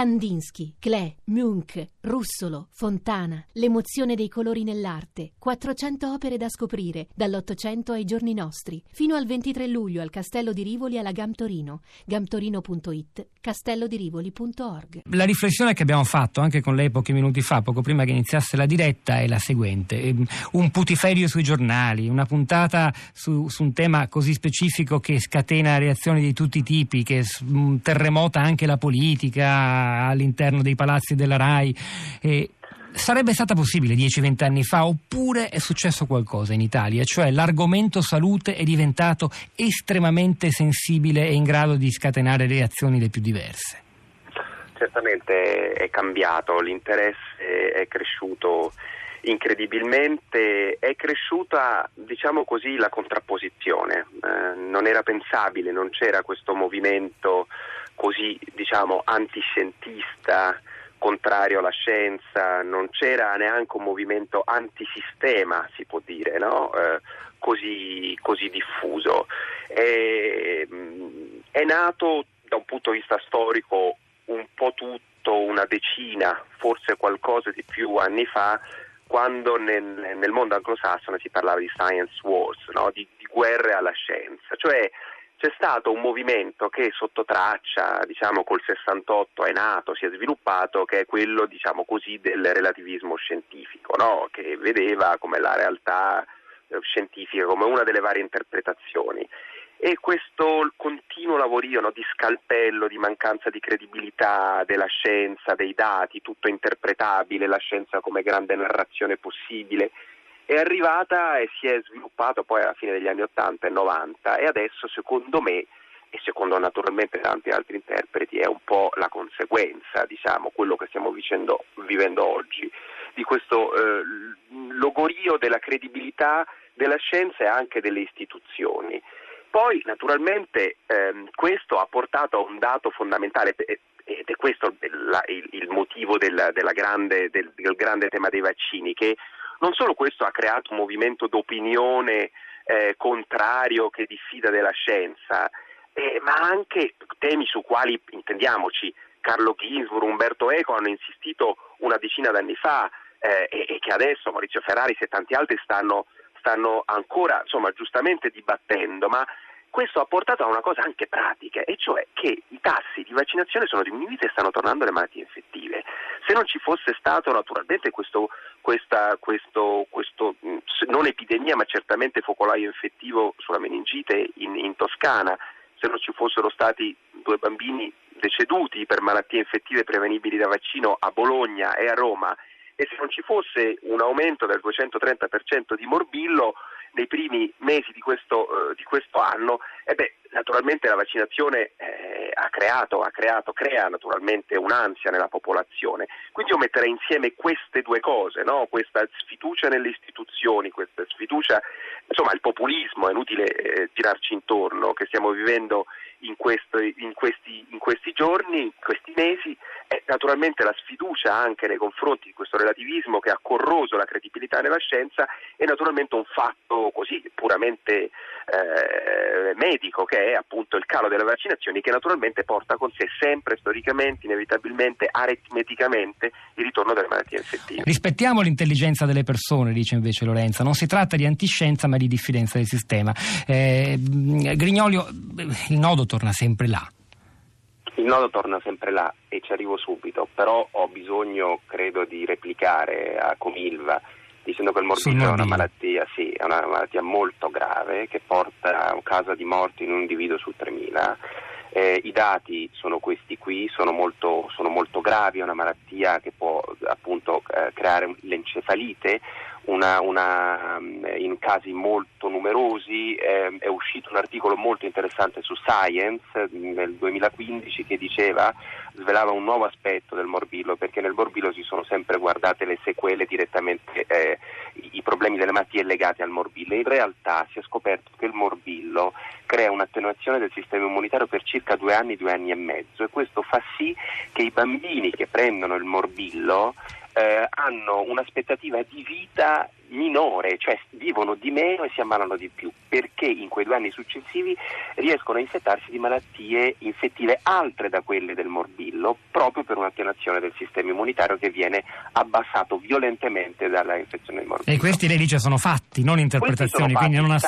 Kandinsky, Klee, Munch, Russolo, Fontana, l'emozione dei colori nell'arte, 400 opere da scoprire, dall'Ottocento ai giorni nostri, fino al 23 luglio al Castello di Rivoli alla Gam Torino, gamtorino.it, castellodirivoli.org. La riflessione che abbiamo fatto anche con lei pochi minuti fa, poco prima che iniziasse la diretta, è la seguente. Ehm, un putiferio sui giornali, una puntata su, su un tema così specifico che scatena reazioni di tutti i tipi, che terremota anche la politica, all'interno dei palazzi della RAI. Eh, sarebbe stata possibile 10-20 anni fa oppure è successo qualcosa in Italia, cioè l'argomento salute è diventato estremamente sensibile e in grado di scatenare reazioni le più diverse? Certamente è cambiato, l'interesse è cresciuto incredibilmente, è cresciuta diciamo così la contrapposizione, eh, non era pensabile, non c'era questo movimento così diciamo antiscientista, contrario alla scienza, non c'era neanche un movimento antisistema, si può dire, no? eh, così, così, diffuso. È, è nato da un punto di vista storico un po' tutto, una decina, forse qualcosa di più anni fa, quando nel, nel mondo anglosassone si parlava di science wars, no? di, di guerre alla scienza, cioè c'è stato un movimento che sotto traccia, diciamo col 68 è nato, si è sviluppato, che è quello diciamo così, del relativismo scientifico, no? che vedeva come la realtà eh, scientifica come una delle varie interpretazioni. E questo continuo lavorio no, di scalpello, di mancanza di credibilità della scienza, dei dati, tutto interpretabile, la scienza come grande narrazione possibile, è arrivata e si è sviluppata poi alla fine degli anni 80 e 90 e adesso secondo me e secondo naturalmente tanti altri interpreti è un po' la conseguenza, diciamo, quello che stiamo vicendo, vivendo oggi, di questo eh, logorio della credibilità della scienza e anche delle istituzioni. Poi naturalmente ehm, questo ha portato a un dato fondamentale ed è questo il, il, motivo del, grande, del, del grande tema dei vaccini, che non solo questo ha creato un movimento d'opinione eh, contrario che diffida della scienza, eh, ma anche temi su quali, intendiamoci, Carlo Ginsburg, Umberto Eco hanno insistito una decina d'anni fa eh, e, e, che adesso Maurizio Ferraris e tanti altri stanno, stanno ancora insomma, giustamente dibattendo, ma questo ha portato a una cosa anche pratica, e cioè che i tassi di vaccinazione sono diminuiti e stanno tornando le malattie infettive. Se non ci fosse stato naturalmente questo, questa, questo, questo non epidemia ma certamente focolaio infettivo sulla meningite in, in Toscana, se non ci fossero stati due bambini deceduti per malattie infettive prevenibili da vaccino a Bologna e a Roma e se non ci fosse un aumento del 230% di morbillo, nei primi mesi di questo, eh, di questo anno, eh beh, naturalmente la vaccinazione eh, ha, creato, ha creato, crea naturalmente un'ansia nella popolazione. Quindi io metterei insieme queste due cose, no? questa sfiducia nelle istituzioni, questa sfiducia, insomma il populismo, è inutile eh, tirarci intorno, che stiamo vivendo in, questo, in, questi, in questi giorni, in questi mesi, naturalmente la sfiducia anche nei confronti di questo relativismo che ha corroso la credibilità nella scienza è naturalmente un fatto così puramente eh, medico che è appunto il calo delle vaccinazioni che naturalmente porta con sé sempre storicamente, inevitabilmente, aritmeticamente il ritorno delle malattie infettive. Rispettiamo l'intelligenza delle persone, dice invece Lorenza, non si tratta di antiscienza ma di diffidenza del sistema. Eh, Grignolio, il nodo torna sempre là. Il nodo torna sempre là e ci arrivo subito, però ho bisogno, credo, di replicare a Comilva dicendo che il morbillo è una malattia, sì, è una malattia molto grave che porta a un caso di morte in un individuo su 3.000. Eh, I dati sono questi qui, sono molto, sono molto, gravi, è una malattia che può appunto eh, creare l'encefalite, una, una, mm, in casi molto numerosi. Eh, è uscito un articolo molto interessante su Science nel 2015 che diceva, svelava un nuovo aspetto del morbillo, perché nel morbillo si sono sempre guardate le sequele direttamente, eh, i problemi delle malattie legate al morbillo. In realtà si è scoperto che il morbillo crea un'attenuazione del sistema immunitario per circa due anni, due anni e mezzo e questo fa sì che i bambini che prendono il morbillo eh, hanno un'aspettativa di vita minore, cioè vivono di meno e si ammalano di più, perché in quei due anni successivi riescono a infettarsi di malattie infettive altre da quelle del morbillo, proprio per un'attenuazione del sistema immunitario che viene abbassato violentemente dalla infezione del morbillo. E questi lei dice sono fatti, non interpretazioni, quindi non ha,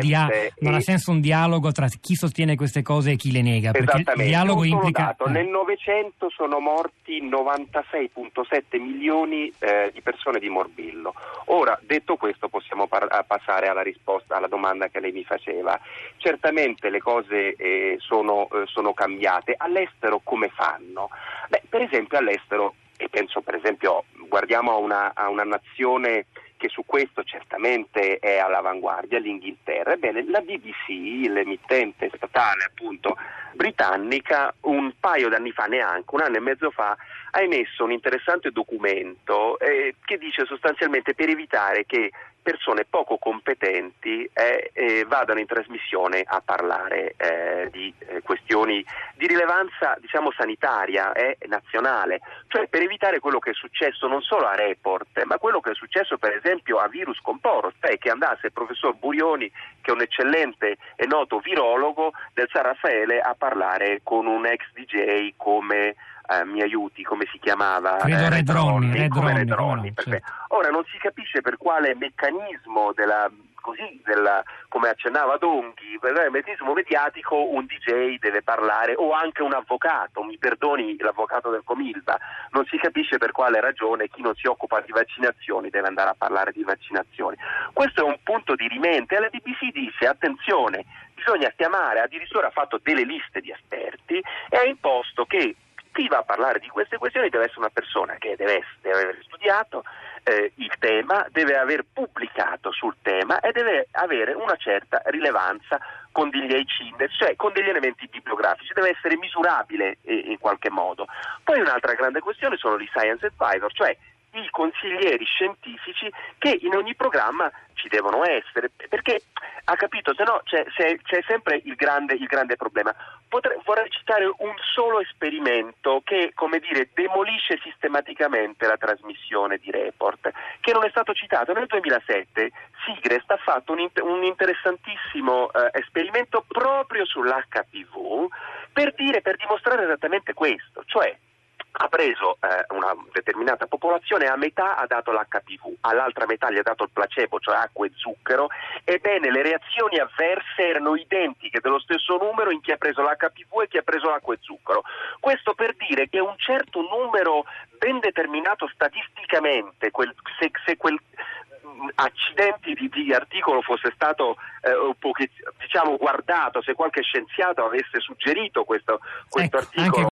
dia- non ha, senso un dialogo tra chi sostiene queste cose e chi le nega, perché il dialogo implica... Dato, nel Novecento sono morti 96,7 milioni eh, di persone di morbillo. Ora, detto questo, possiamo par- passare alla risposta alla domanda che lei mi faceva. Certamente le cose eh, sono, eh, sono, cambiate. All'estero come fanno? Beh, per esempio all'estero, e penso per esempio, guardiamo a una, a una nazione che su questo certamente è all'avanguardia, l'Inghilterra. Ebbene, la BBC, l'emittente statale appunto britannica, un paio d'anni fa, neanche un anno e mezzo fa, ha emesso un interessante documento eh, che dice sostanzialmente per evitare che persone poco competenti eh, eh, vadano in trasmissione a parlare eh, di eh, questioni di rilevanza diciamo sanitaria e nazionale, cioè per evitare quello che è successo non solo a Report, ma quello che è successo per esempio a Virus Comporos, cioè che andasse il professor Burioni, che è un eccellente e noto virologo del San Raffaele, a parlare con un ex DJ come eh, mi aiuti, come si chiamava? Credo eh, Redroni, Redroni, Redroni, certo. Ora non si capisce per quale meccanismo della così della, come accennava Donghi, per il meccanismo mediatico un DJ deve parlare o anche un avvocato, mi perdoni l'avvocato del Comilba, non si capisce per quale ragione chi non si occupa di vaccinazioni deve andare a parlare di vaccinazioni. Questo è un punto di rimente la BBC disse attenzione, bisogna chiamare, addirittura ha fatto delle liste di esperti e ha imposto che chi va a parlare di queste questioni deve essere una persona che deve, deve aver studiato eh, il tema, deve aver pubblicato sul tema e deve avere una certa rilevanza con degli index, cioè con degli elementi bibliografici, deve essere misurabile eh, in qualche modo. Poi un'altra grande questione sono gli science advisor, cioè i consiglieri scientifici che in ogni programma ci devono essere, perché ha capito, se no c'è, c'è sempre il grande, il grande problema. Potrei, vorrei citare un solo esperimento che, come dire, demolisce sistematicamente la trasmissione di report, che non è stato citato. Nel 2007 Sigrest ha fatto un, un interessantissimo eh, esperimento proprio sull'HPV per dire, per dimostrare esattamente questo, cioè ha preso eh, una determinata popolazione, a metà ha dato l'HPV, all'altra metà gli ha dato il placebo, cioè acqua e zucchero, ebbene le reazioni avverse erano identiche dello stesso numero in chi ha preso l'HPV e chi ha preso l'acqua e zucchero. Questo per dire che un certo numero ben determinato statisticamente, quel, se, se quel accidenti di, di, articolo fosse stato eh, un diciamo, guardato, se qualche scienziato avesse suggerito questo, questo ecco, articolo